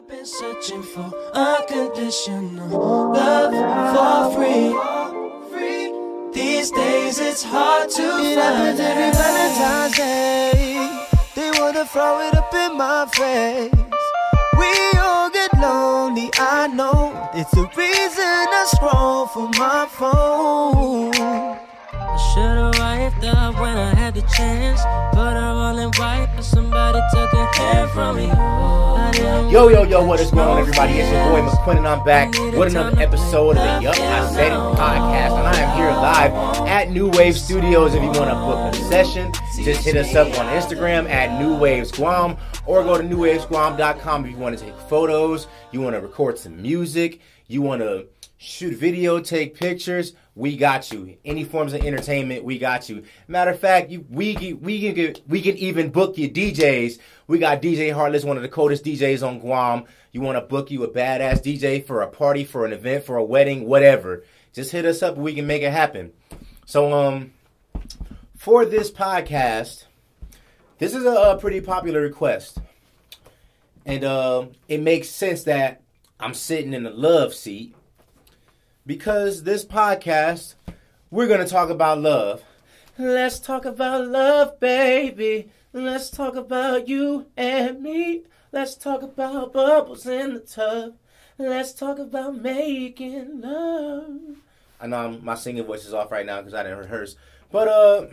I've been searching for unconditional love for free. These days it's hard to It find happens every Valentine's Day. They wanna throw it up in my face. We all get lonely, I know. It's the reason I scroll for my phone. Should've wiped up when I had the chance. Put her all in white, but somebody took her hand from me. Yo, yo, yo, what is going on, everybody? It's your boy McQuinn, and I'm back with another episode of the Yup, I Said It podcast. And I am here live at New Waves Studios. If you want to book a session, just hit us up on Instagram at New Waves Guam or go to newwavesguam.com if you want to take photos, you want to record some music, you want to shoot video, take pictures. We got you. Any forms of entertainment, we got you. Matter of fact, you, we we can we can even book you DJs. We got DJ Heartless, one of the coldest DJs on Guam. You want to book you a badass DJ for a party, for an event, for a wedding, whatever. Just hit us up. We can make it happen. So um, for this podcast, this is a, a pretty popular request, and uh, it makes sense that I'm sitting in the love seat because this podcast, we're going to talk about love. Let's talk about love, baby. Let's talk about you and me. Let's talk about bubbles in the tub. Let's talk about making love. I know I'm, my singing voice is off right now because I didn't rehearse. But, uh,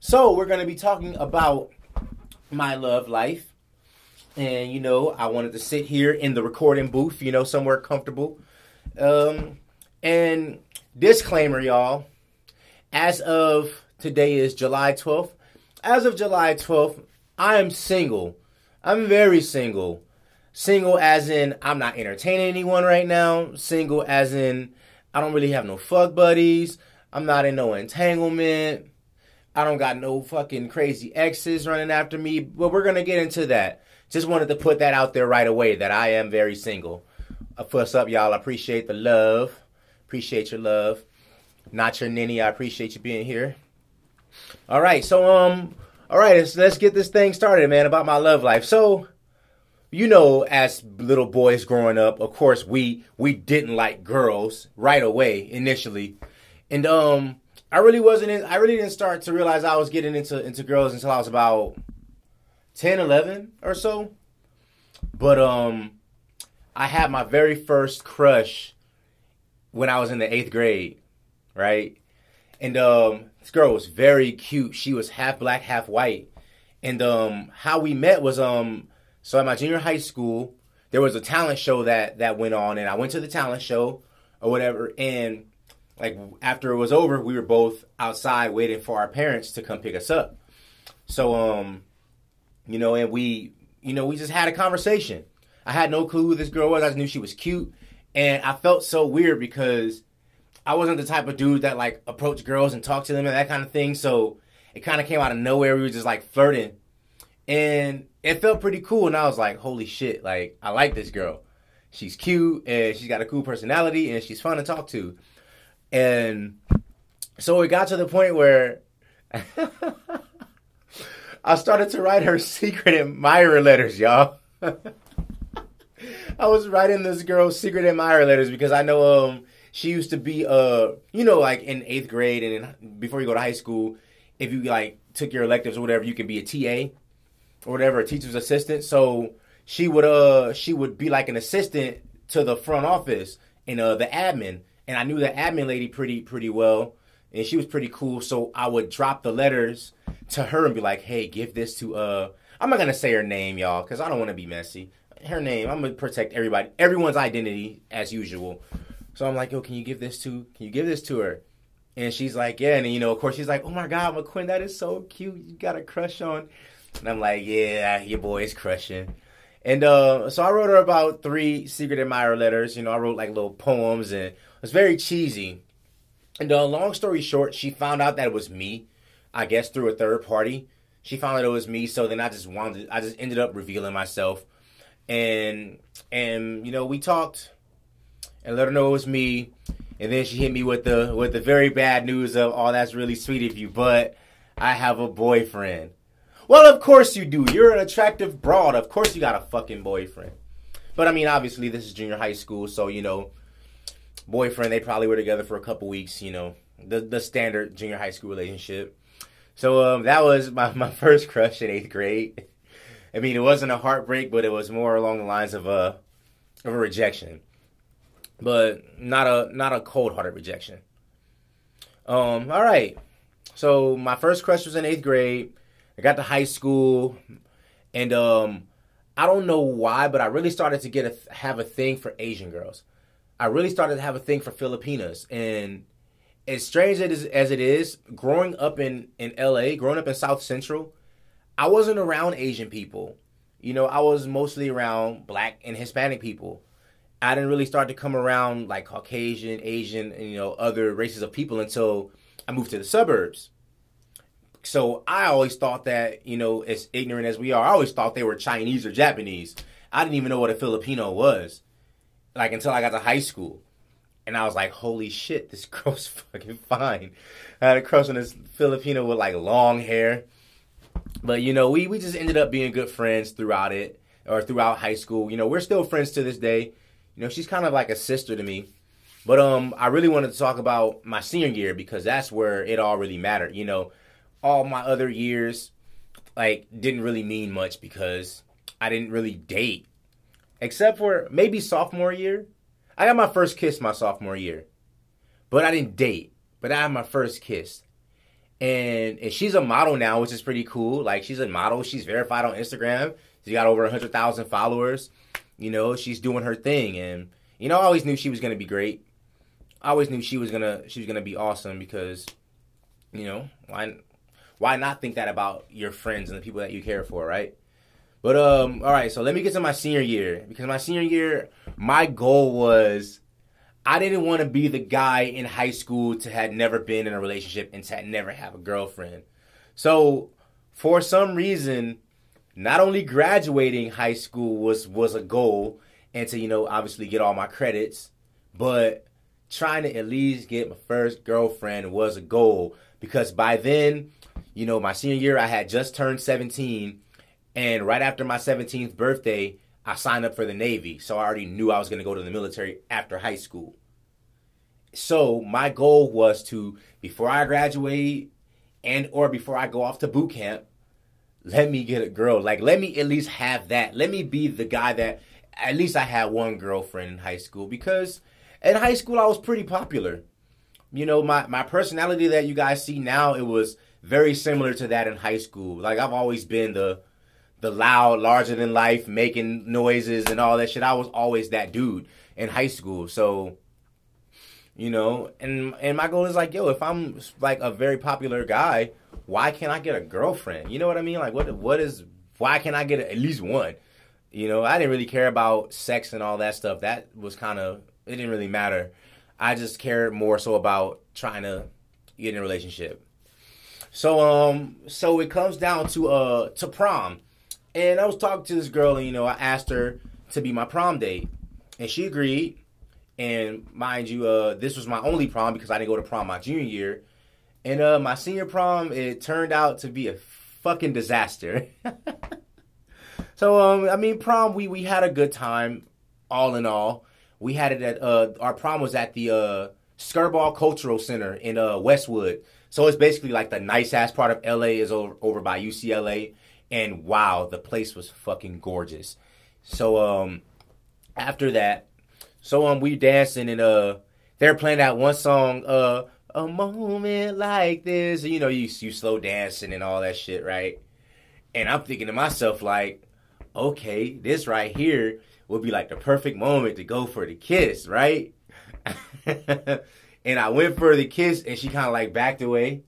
so we're going to be talking about my love life. And, you know, I wanted to sit here in the recording booth, you know, somewhere comfortable. Um, and disclaimer, y'all. As of today is July 12th. As of July 12th, I am single. I'm very single. Single as in I'm not entertaining anyone right now. Single as in I don't really have no fuck buddies. I'm not in no entanglement. I don't got no fucking crazy exes running after me. But we're gonna get into that. Just wanted to put that out there right away that I am very single. Uh, what's up, y'all? I appreciate the love. Appreciate your love. Not your ninny. I appreciate you being here. All right, so um, all right, let's, let's get this thing started, man. About my love life. So, you know, as little boys growing up, of course, we we didn't like girls right away initially, and um, I really wasn't. In, I really didn't start to realize I was getting into into girls until I was about 10, 11 or so. But um, I had my very first crush when I was in the eighth grade, right? And um, this girl was very cute. She was half black, half white. And um, how we met was um, so at my junior high school, there was a talent show that that went on, and I went to the talent show or whatever. And like after it was over, we were both outside waiting for our parents to come pick us up. So um, you know, and we, you know, we just had a conversation. I had no clue who this girl was. I just knew she was cute, and I felt so weird because I wasn't the type of dude that like approached girls and talked to them and that kind of thing. So it kind of came out of nowhere. We were just like flirting, and it felt pretty cool. And I was like, "Holy shit! Like I like this girl. She's cute and she's got a cool personality and she's fun to talk to." And so it got to the point where. I started to write her secret admirer letters, y'all. I was writing this girl's secret admirer letters because I know um she used to be uh you know like in eighth grade and in, before you go to high school if you like took your electives or whatever you could be a TA or whatever a teacher's assistant. So she would uh she would be like an assistant to the front office and uh the admin. And I knew the admin lady pretty pretty well and she was pretty cool. So I would drop the letters to her and be like hey give this to uh I'm not gonna say her name y'all because I don't want to be messy her name I'm gonna protect everybody everyone's identity as usual so I'm like, yo, can you give this to can you give this to her? And she's like, yeah. And you know, of course, she's like, oh my god, McQuinn, that is so cute. You got a crush on. And I'm like, yeah, your boy is crushing. And uh, so I wrote her about three secret admirer letters. You know, I wrote like little poems, and it was very cheesy. And uh, long story short, she found out that it was me. I guess through a third party. She found out it was me. So then I just wanted, I just ended up revealing myself, and and you know, we talked and let her know it was me. And then she hit me with the with the very bad news of, "Oh, that's really sweet of you, but I have a boyfriend." Well, of course you do. You're an attractive broad. Of course you got a fucking boyfriend. But I mean, obviously, this is junior high school, so you know, boyfriend. They probably were together for a couple weeks. You know, the the standard junior high school relationship. So um, that was my, my first crush in eighth grade. I mean, it wasn't a heartbreak, but it was more along the lines of a of a rejection, but not a not a cold hearted rejection. Um, all right. So my first crush was in eighth grade. I got to high school, and um, I don't know why, but I really started to get a have a thing for Asian girls. I really started to have a thing for Filipinas, and as strange as, as it is, growing up in in LA, growing up in South Central, I wasn't around Asian people. You know, I was mostly around black and Hispanic people. I didn't really start to come around like Caucasian, Asian, and you know, other races of people until I moved to the suburbs. So I always thought that, you know, as ignorant as we are, I always thought they were Chinese or Japanese. I didn't even know what a Filipino was. Like until I got to high school. And I was like, holy shit, this girl's fucking fine. I had a crush on this Filipino with like long hair. But you know, we, we just ended up being good friends throughout it or throughout high school. You know, we're still friends to this day. You know, she's kind of like a sister to me. But um, I really wanted to talk about my senior year because that's where it all really mattered. You know, all my other years like didn't really mean much because I didn't really date, except for maybe sophomore year. I got my first kiss my sophomore year, but I didn't date. But I had my first kiss, and and she's a model now, which is pretty cool. Like she's a model. She's verified on Instagram. She got over hundred thousand followers. You know, she's doing her thing, and you know, I always knew she was gonna be great. I always knew she was gonna she was gonna be awesome because, you know, why why not think that about your friends and the people that you care for, right? But um, all right, so let me get to my senior year because my senior year, my goal was I didn't want to be the guy in high school to had never been in a relationship and to never have a girlfriend. So for some reason, not only graduating high school was was a goal and to you know obviously get all my credits, but trying to at least get my first girlfriend was a goal because by then you know, my senior year, I had just turned 17. And right after my 17th birthday, I signed up for the Navy. So I already knew I was going to go to the military after high school. So my goal was to, before I graduate and or before I go off to boot camp, let me get a girl. Like, let me at least have that. Let me be the guy that at least I had one girlfriend in high school because in high school I was pretty popular. You know, my, my personality that you guys see now, it was very similar to that in high school. Like I've always been the the loud, larger than life, making noises and all that shit. I was always that dude in high school. So, you know, and and my goal is like, yo, if I'm like a very popular guy, why can't I get a girlfriend? You know what I mean? Like, what what is why can't I get at least one? You know, I didn't really care about sex and all that stuff. That was kind of it didn't really matter. I just cared more so about trying to get in a relationship. So um, so it comes down to uh to prom, and I was talking to this girl, and you know, I asked her to be my prom date, and she agreed. And mind you, uh, this was my only prom because I didn't go to prom my junior year, and uh, my senior prom it turned out to be a fucking disaster. so um, I mean, prom we we had a good time, all in all. We had it at uh, our prom was at the uh, Skirball Cultural Center in uh, Westwood. So it's basically like the nice ass part of LA is over, over by UCLA. And wow, the place was fucking gorgeous. So um after that, so um we dancing and uh they're playing that one song, uh a moment like this. You know, you you slow dancing and all that shit, right? And I'm thinking to myself like, okay, this right here would be like the perfect moment to go for the kiss, right? And I went for the kiss, and she kind of like backed away.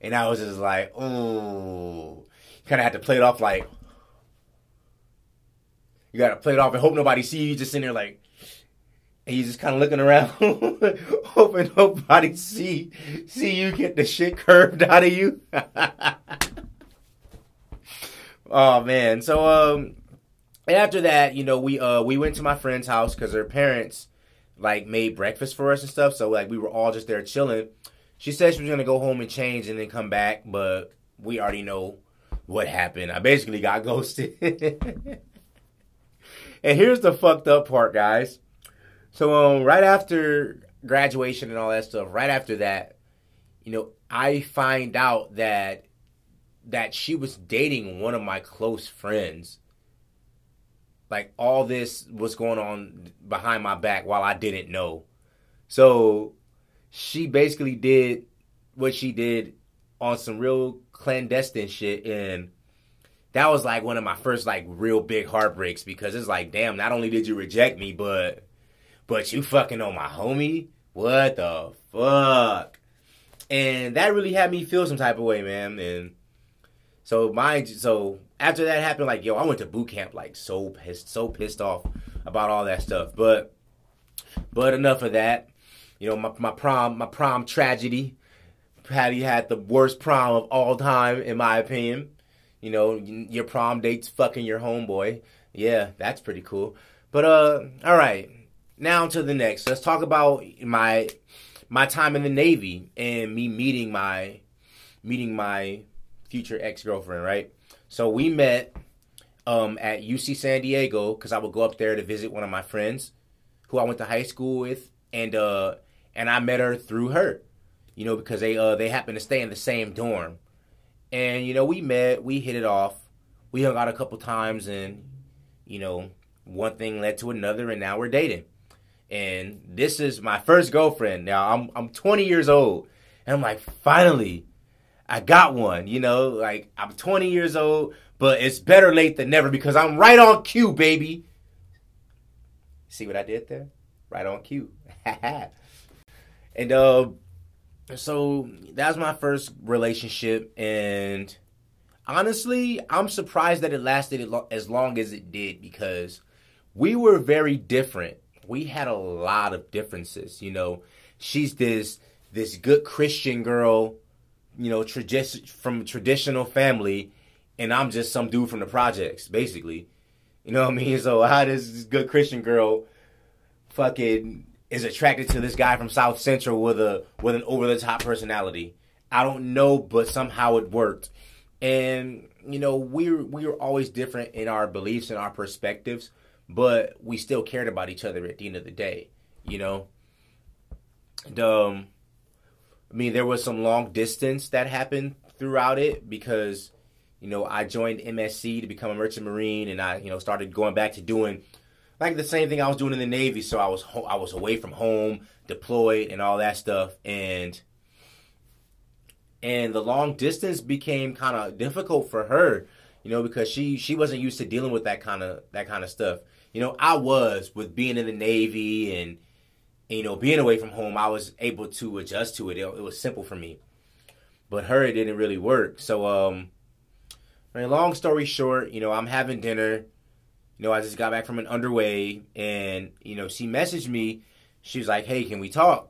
And I was just like, oh. Kind of had to play it off like, you got to play it off and hope nobody see you. Just sitting there like, and you just kind of looking around, hoping nobody see see you get the shit curved out of you. oh man! So um, after that, you know, we uh we went to my friend's house because her parents like made breakfast for us and stuff. So like we were all just there chilling. She said she was gonna go home and change and then come back, but we already know what happened. I basically got ghosted. and here's the fucked up part, guys. So um, right after graduation and all that stuff, right after that, you know, I find out that that she was dating one of my close friends. Like all this was going on behind my back while I didn't know. So she basically did what she did on some real clandestine shit and that was like one of my first like real big heartbreaks because it's like damn not only did you reject me but but you fucking on my homie? What the fuck? And that really had me feel some type of way man and so mind so after that happened like yo i went to boot camp like so pissed so pissed off about all that stuff but but enough of that. You know my, my prom my prom tragedy Patty had the worst prom of all time, in my opinion. You know, your prom date's fucking your homeboy. Yeah, that's pretty cool. But uh, all right. Now to the next. Let's talk about my my time in the Navy and me meeting my meeting my future ex girlfriend. Right. So we met um, at UC San Diego because I would go up there to visit one of my friends who I went to high school with, and uh, and I met her through her you know, because they uh they happened to stay in the same dorm. And you know, we met, we hit it off. We hung out a couple times and you know, one thing led to another and now we're dating. And this is my first girlfriend. Now I'm I'm 20 years old. And I'm like, finally, I got one, you know, like I'm 20 years old, but it's better late than never because I'm right on cue, baby. See what I did there? Right on cue. and uh so that was my first relationship and honestly i'm surprised that it lasted as long as it did because we were very different. We had a lot of differences you know? She's this this good christian girl you know tradi- from traditional family and i'm just some dude from the projects basically. You know what i mean? So how does this good christian girl fucking is attracted to this guy from South Central with a with an over the top personality. I don't know, but somehow it worked. And you know, we are we were always different in our beliefs and our perspectives, but we still cared about each other at the end of the day. You know, and, um, I mean, there was some long distance that happened throughout it because you know I joined MSC to become a merchant marine, and I you know started going back to doing like the same thing I was doing in the Navy. So I was ho- I was away from home, deployed, and all that stuff, and and the long distance became kind of difficult for her, you know, because she she wasn't used to dealing with that kind of that kind of stuff. You know, I was with being in the Navy and, and you know being away from home. I was able to adjust to it. It, it was simple for me, but her it didn't really work. So um, long story short, you know, I'm having dinner you know, I just got back from an underway and, you know, she messaged me. She was like, hey, can we talk?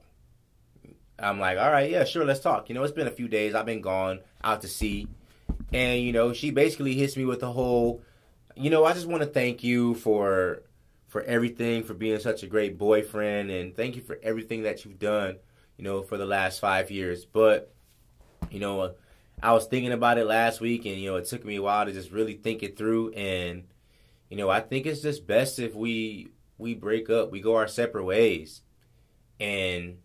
I'm like, all right, yeah, sure, let's talk. You know, it's been a few days. I've been gone out to sea. And, you know, she basically hits me with the whole, you know, I just want to thank you for for everything, for being such a great boyfriend, and thank you for everything that you've done, you know, for the last five years. But, you know, uh, I was thinking about it last week, and, you know, it took me a while to just really think it through. And, you know, I think it's just best if we we break up, we go our separate ways. And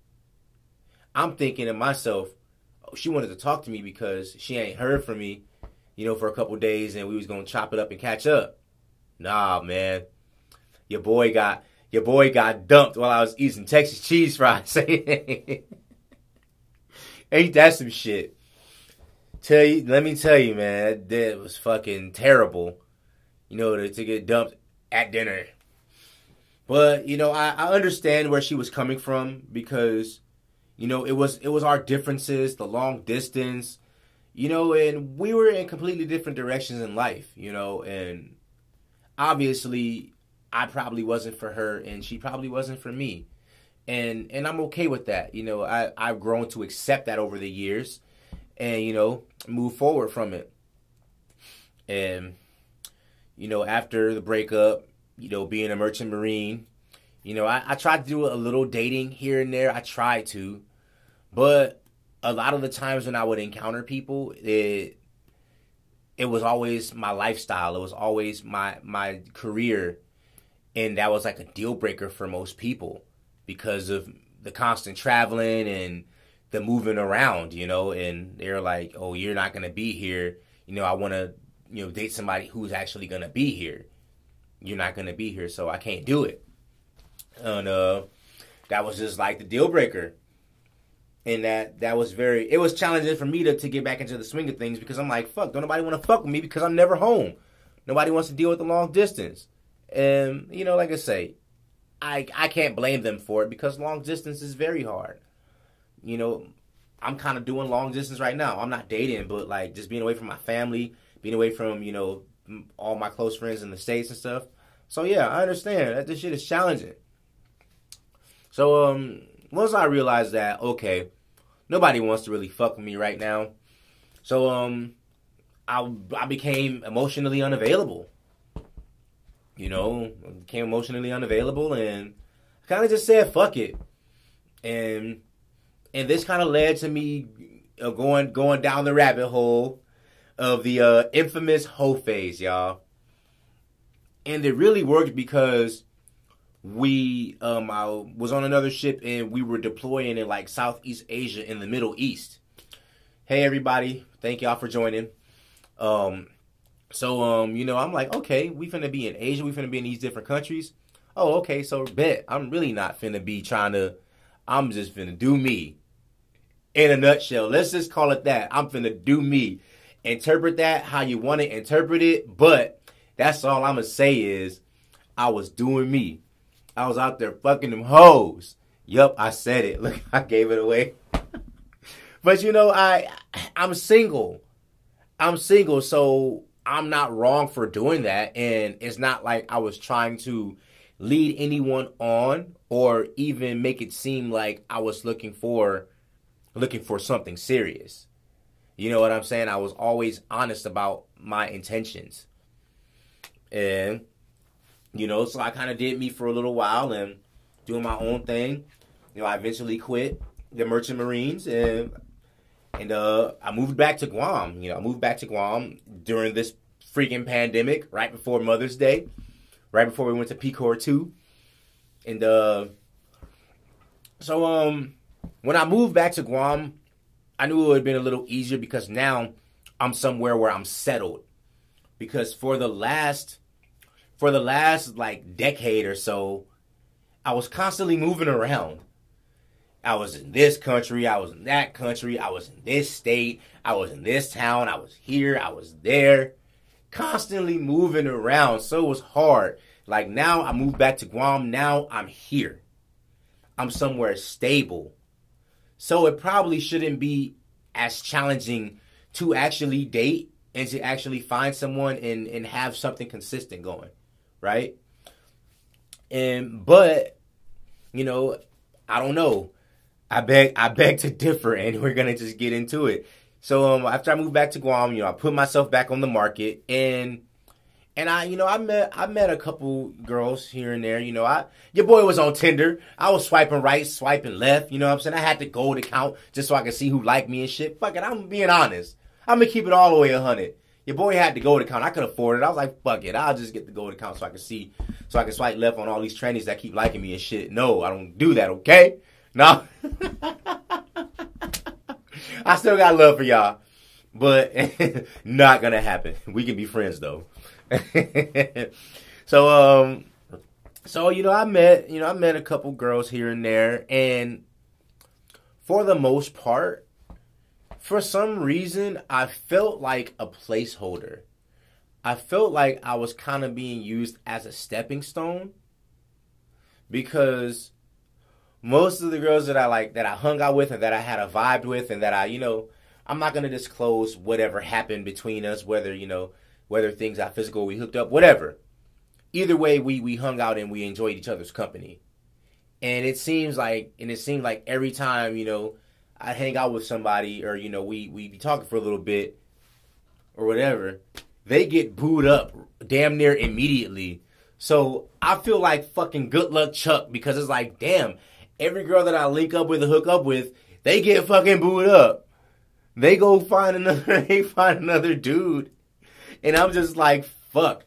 I'm thinking to myself, oh, she wanted to talk to me because she ain't heard from me, you know, for a couple days and we was gonna chop it up and catch up. Nah, man. Your boy got your boy got dumped while I was eating Texas cheese fries. ain't that some shit? Tell you, let me tell you, man, that was fucking terrible you know, to, to get dumped at dinner. But you know, I, I understand where she was coming from because, you know, it was it was our differences, the long distance, you know, and we were in completely different directions in life, you know, and obviously I probably wasn't for her and she probably wasn't for me. And and I'm okay with that. You know, I, I've grown to accept that over the years and, you know, move forward from it. And you know, after the breakup, you know, being a merchant marine, you know, I, I tried to do a little dating here and there. I tried to, but a lot of the times when I would encounter people, it it was always my lifestyle. It was always my my career, and that was like a deal breaker for most people because of the constant traveling and the moving around, you know, and they're like, "Oh, you're not gonna be here." You know, I want to, you know, date somebody who's actually gonna be here. You're not gonna be here, so I can't do it. And uh, that was just like the deal breaker. And that that was very it was challenging for me to, to get back into the swing of things because I'm like, fuck, don't nobody want to fuck with me because I'm never home. Nobody wants to deal with the long distance. And you know, like I say, I I can't blame them for it because long distance is very hard. You know, I'm kind of doing long distance right now. I'm not dating, but like just being away from my family, being away from you know all my close friends in the states and stuff. So yeah, I understand that this shit is challenging. So um, once I realized that, okay, nobody wants to really fuck with me right now. So um, I I became emotionally unavailable. You know, became emotionally unavailable, and I kind of just said fuck it, and and this kind of led to me going going down the rabbit hole of the uh, infamous hoe phase, y'all. And it really worked because we um I was on another ship and we were deploying in like Southeast Asia in the Middle East. Hey everybody, thank y'all for joining. Um so um you know I'm like okay, we finna be in Asia, we finna be in these different countries. Oh okay, so bet I'm really not finna be trying to I'm just finna do me. In a nutshell, let's just call it that. I'm finna do me. Interpret that how you want to interpret it, but that's all I'm gonna say is I was doing me. I was out there fucking them hoes. Yup, I said it. Look, I gave it away. but you know, I I'm single. I'm single, so I'm not wrong for doing that. And it's not like I was trying to lead anyone on or even make it seem like I was looking for looking for something serious. You know what I'm saying? I was always honest about my intentions. And you know, so I kind of did me for a little while and doing my own thing. You know, I eventually quit the Merchant Marines and and uh, I moved back to Guam. You know, I moved back to Guam during this freaking pandemic, right before Mother's Day, right before we went to PCOR two, and uh, so um, when I moved back to Guam, I knew it would have been a little easier because now I'm somewhere where I'm settled. Because for the last for the last like decade or so, I was constantly moving around. I was in this country, I was in that country, I was in this state, I was in this town, I was here, I was there. Constantly moving around. So it was hard. Like now I moved back to Guam, now I'm here. I'm somewhere stable. So it probably shouldn't be as challenging to actually date and to actually find someone and, and have something consistent going right? And but you know, I don't know. I beg I beg to differ, and we're gonna just get into it. So um, after I moved back to Guam, you know, I put myself back on the market, and and I, you know, I met I met a couple girls here and there. You know, I your boy was on Tinder. I was swiping right, swiping left. You know what I'm saying? I had the gold account just so I could see who liked me and shit. Fuck it, I'm being honest. I'm gonna keep it all the way hundred. Your boy had the gold account. I could afford it. I was like, fuck it. I'll just get the gold account so I can see, so I can swipe left on all these trannies that keep liking me and shit. No, I don't do that, okay? No. I still got love for y'all, but not gonna happen. We can be friends though. so, um, so you know, I met, you know, I met a couple girls here and there, and for the most part, for some reason, I felt like a placeholder. I felt like I was kind of being used as a stepping stone because most of the girls that I like that I hung out with and that I had a vibe with and that I, you know, I'm not gonna disclose whatever happened between us, whether you know, whether things got physical, we hooked up, whatever. Either way, we we hung out and we enjoyed each other's company, and it seems like, and it seemed like every time, you know, I hang out with somebody or you know we we be talking for a little bit or whatever, they get booed up damn near immediately. So I feel like fucking good luck Chuck because it's like damn, every girl that I link up with or hook up with, they get fucking booed up. They go find another they find another dude. And I'm just like, fuck.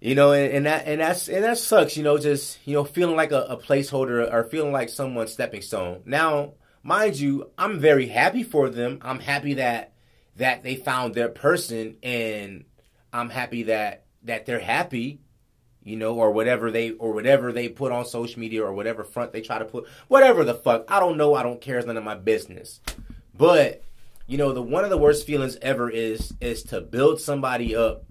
You know, and, and that and that's and that sucks. You know, just you know, feeling like a, a placeholder or feeling like someone's stepping stone. Now, mind you, I'm very happy for them. I'm happy that that they found their person, and I'm happy that that they're happy you know, or whatever they or whatever they put on social media or whatever front they try to put, whatever the fuck. I don't know. I don't care. It's none of my business. But you know, the one of the worst feelings ever is is to build somebody up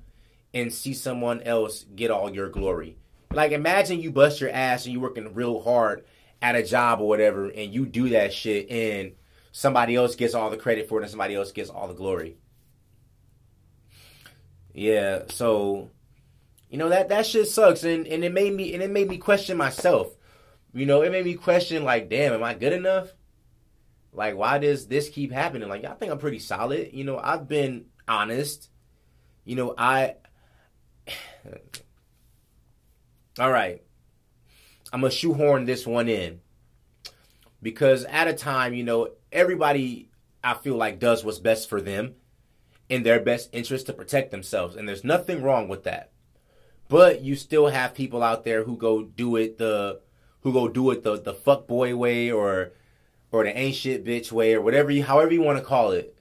and see someone else get all your glory. Like imagine you bust your ass and you working real hard at a job or whatever, and you do that shit, and somebody else gets all the credit for it, and somebody else gets all the glory. Yeah, so you know that that shit sucks, and and it made me and it made me question myself. You know, it made me question like, damn, am I good enough? Like, why does this keep happening? Like, I think I'm pretty solid. You know, I've been honest. You know, I. All right, I'm gonna shoehorn this one in because at a time, you know, everybody I feel like does what's best for them in their best interest to protect themselves, and there's nothing wrong with that. But you still have people out there who go do it the who go do it the the fuck boy way or or the ain't shit bitch way or whatever you however you want to call it.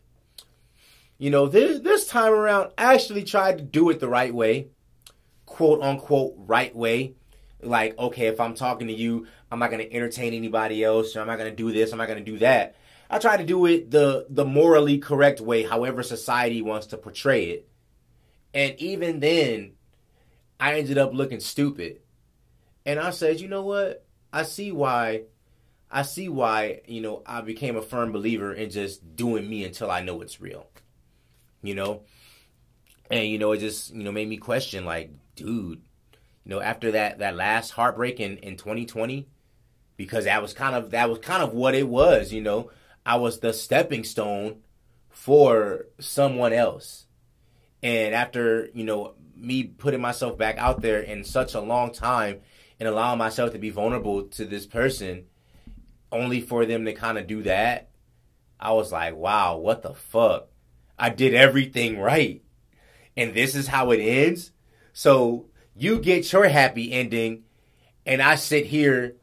You know, this this time around I actually tried to do it the right way. Quote unquote right way. Like, okay, if I'm talking to you, I'm not gonna entertain anybody else, or I'm not gonna do this, I'm not gonna do that. I try to do it the the morally correct way, however society wants to portray it. And even then, I ended up looking stupid. And I said, you know what? I see why I see why, you know, I became a firm believer in just doing me until I know it's real. You know? And you know, it just, you know, made me question like, dude, you know, after that that last heartbreak in in 2020 because that was kind of that was kind of what it was, you know. I was the stepping stone for someone else. And after, you know, me putting myself back out there in such a long time and allowing myself to be vulnerable to this person only for them to kind of do that i was like wow what the fuck? I did everything right and this is how it ends? So you get your happy ending and i sit here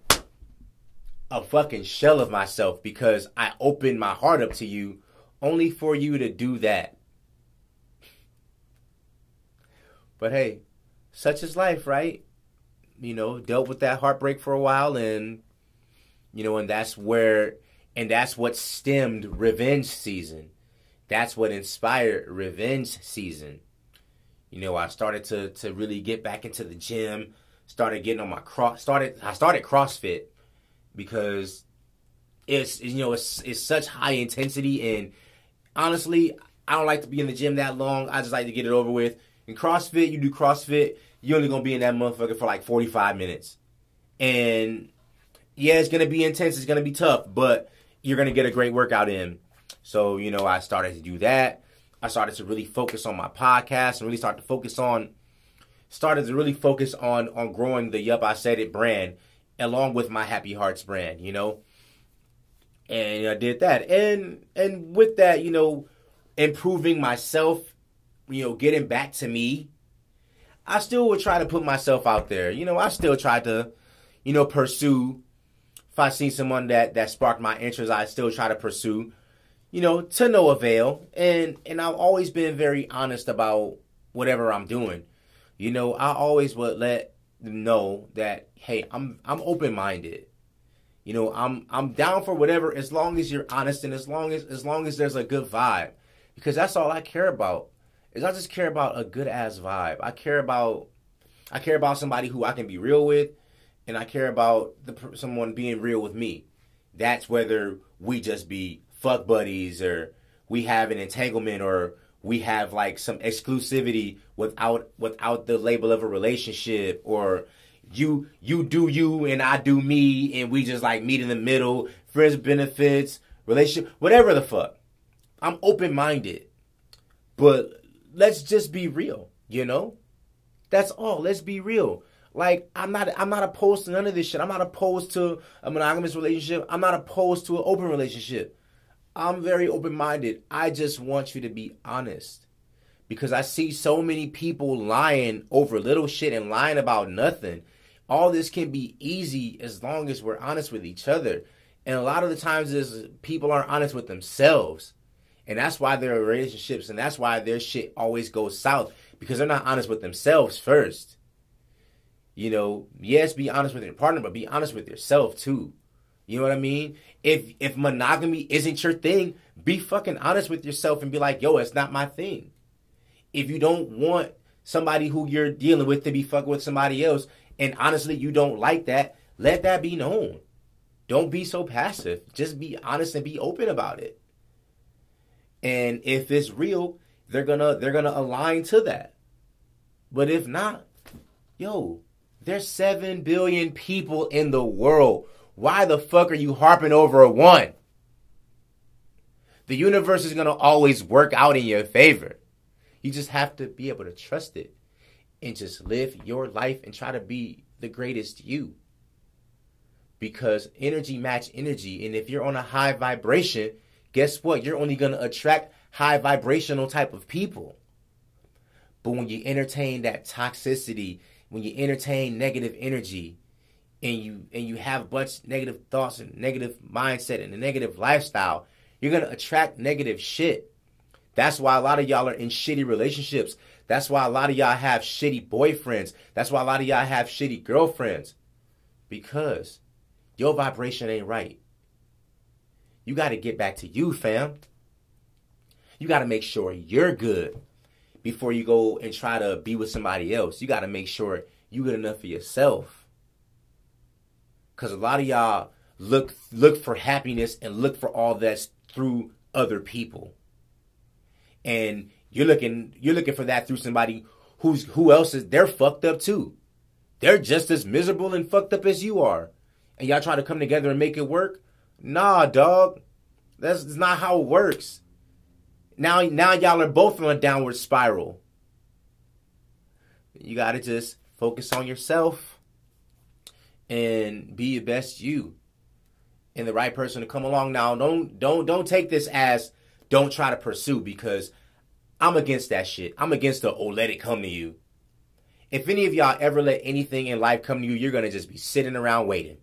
a fucking shell of myself because i opened my heart up to you only for you to do that. But hey, such is life, right? You know, dealt with that heartbreak for a while and you know, and that's where and that's what stemmed revenge season. That's what inspired revenge season. You know, I started to to really get back into the gym, started getting on my cross started I started CrossFit because it's you know, it's it's such high intensity and honestly, I don't like to be in the gym that long. I just like to get it over with in CrossFit, you do CrossFit, you're only gonna be in that motherfucker for like 45 minutes. And yeah, it's gonna be intense, it's gonna be tough, but you're gonna get a great workout in. So, you know, I started to do that. I started to really focus on my podcast and really start to focus on started to really focus on on growing the Yup I Said It brand along with my Happy Hearts brand, you know. And I did that. And and with that, you know, improving myself you know, getting back to me, I still would try to put myself out there. You know, I still try to, you know, pursue. If I see someone that that sparked my interest, I still try to pursue. You know, to no avail. And and I've always been very honest about whatever I'm doing. You know, I always would let them know that hey, I'm I'm open minded. You know, I'm I'm down for whatever as long as you're honest and as long as as long as there's a good vibe. Because that's all I care about is I just care about a good ass vibe. I care about I care about somebody who I can be real with, and I care about the someone being real with me. That's whether we just be fuck buddies or we have an entanglement or we have like some exclusivity without without the label of a relationship or you you do you and I do me and we just like meet in the middle, friends benefits, relationship, whatever the fuck. I'm open minded. But let's just be real, you know? That's all. Let's be real. Like I'm not I'm not opposed to none of this shit. I'm not opposed to a monogamous relationship. I'm not opposed to an open relationship. I'm very open-minded. I just want you to be honest. because I see so many people lying over little shit and lying about nothing. All this can be easy as long as we're honest with each other. And a lot of the times is people aren't honest with themselves. And that's why their relationships and that's why their shit always goes south because they're not honest with themselves first. You know, yes, be honest with your partner, but be honest with yourself too. You know what I mean? If if monogamy isn't your thing, be fucking honest with yourself and be like, yo, it's not my thing. If you don't want somebody who you're dealing with to be fucking with somebody else, and honestly you don't like that, let that be known. Don't be so passive. Just be honest and be open about it. And if it's real, they're gonna they're gonna align to that. But if not, yo, there's seven billion people in the world. Why the fuck are you harping over a one? The universe is gonna always work out in your favor. You just have to be able to trust it and just live your life and try to be the greatest you because energy match energy. And if you're on a high vibration, guess what? You're only going to attract high vibrational type of people. But when you entertain that toxicity, when you entertain negative energy, and you and you have a bunch of negative thoughts and negative mindset and a negative lifestyle, you're gonna attract negative shit. That's why a lot of y'all are in shitty relationships. That's why a lot of y'all have shitty boyfriends. That's why a lot of y'all have shitty girlfriends. Because your vibration ain't right. You got to get back to you, fam. You got to make sure you're good before you go and try to be with somebody else. You got to make sure you get enough for yourself. Cuz a lot of y'all look look for happiness and look for all that through other people. And you're looking you're looking for that through somebody who's who else is they're fucked up too. They're just as miserable and fucked up as you are and y'all try to come together and make it work? Nah, dog. That's, that's not how it works. Now, now y'all are both on a downward spiral. You gotta just focus on yourself and be your best you. And the right person to come along. Now, don't don't don't take this as don't try to pursue because I'm against that shit. I'm against the oh let it come to you. If any of y'all ever let anything in life come to you, you're gonna just be sitting around waiting.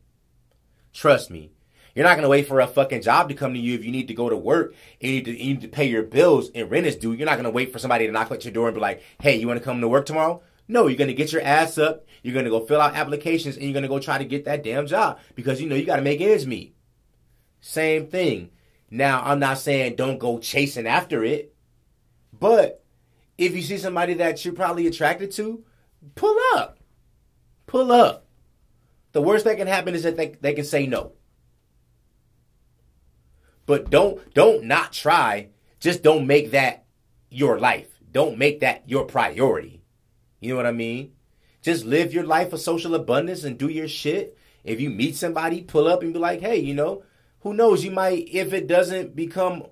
Trust me. You're not gonna wait for a fucking job to come to you if you need to go to work and you need to, you need to pay your bills and rent is due. You're not gonna wait for somebody to knock at your door and be like, "Hey, you want to come to work tomorrow?" No, you're gonna get your ass up. You're gonna go fill out applications and you're gonna go try to get that damn job because you know you gotta make ends meet. Same thing. Now, I'm not saying don't go chasing after it, but if you see somebody that you're probably attracted to, pull up. Pull up. The worst that can happen is that they, they can say no. But don't don't not try. Just don't make that your life. Don't make that your priority. You know what I mean? Just live your life of social abundance and do your shit. If you meet somebody, pull up and be like, hey, you know, who knows? You might, if it doesn't become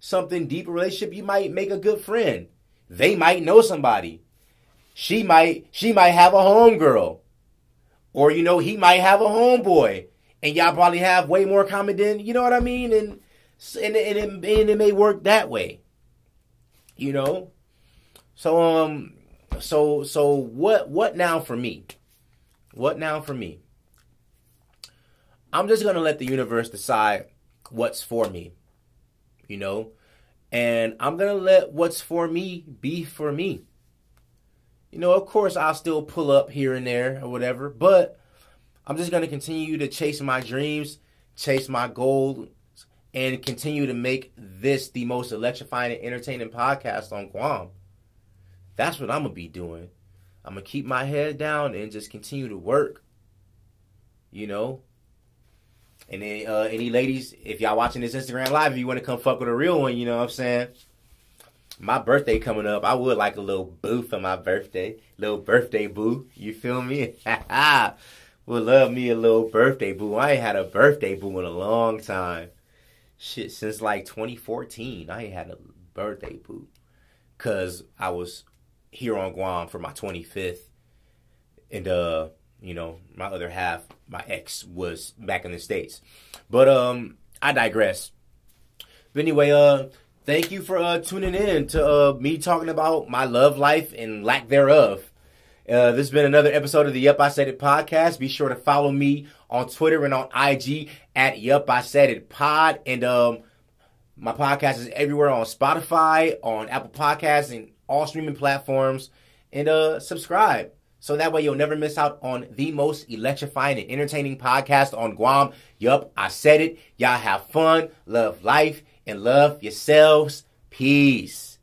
something deep relationship, you might make a good friend. They might know somebody. She might, she might have a homegirl. Or, you know, he might have a homeboy and y'all probably have way more common than, you know what I mean? And, and, and, it, and it may work that way, you know? So, um, so, so what, what now for me? What now for me? I'm just to let the universe decide what's for me, you know? And I'm to let what's for me be for me you know, of course, I'll still pull up here and there or whatever, but I'm just to continue to chase my dreams, chase my goals, and continue to make this the most electrifying and entertaining podcast on Guam. That's what I'm going to be doing. I'm going to keep my head down and just continue to work. You know? And then, uh, any ladies, if y'all watching this Instagram live, if you want to come fuck with a real one, you know what I'm saying? my birthday coming up, I would like a little boo for my birthday. Little birthday boo. You feel me? would love me a little birthday boo. I ain't had a birthday boo in a long time. Shit, since like 2014, I had a birthday boo. Cause I was here on Guam for my 25th. And uh, you know, my other half, my ex was back in the States. But um I digress. But anyway, uh thank you for uh, tuning in to uh, me talking about my love life and lack thereof. Uh, this has been another episode of the Yup I Said It podcast. Be sure to follow me on Twitter and on IG at Yup I Said It Pod. And um, my podcast is everywhere on Spotify, on Apple Podcasts, and all streaming platforms. And uh, subscribe so that way you'll never miss out on the most electrifying and entertaining podcast on Guam. Yup, I said it. Y'all have fun, love life, and love yourselves. Peace.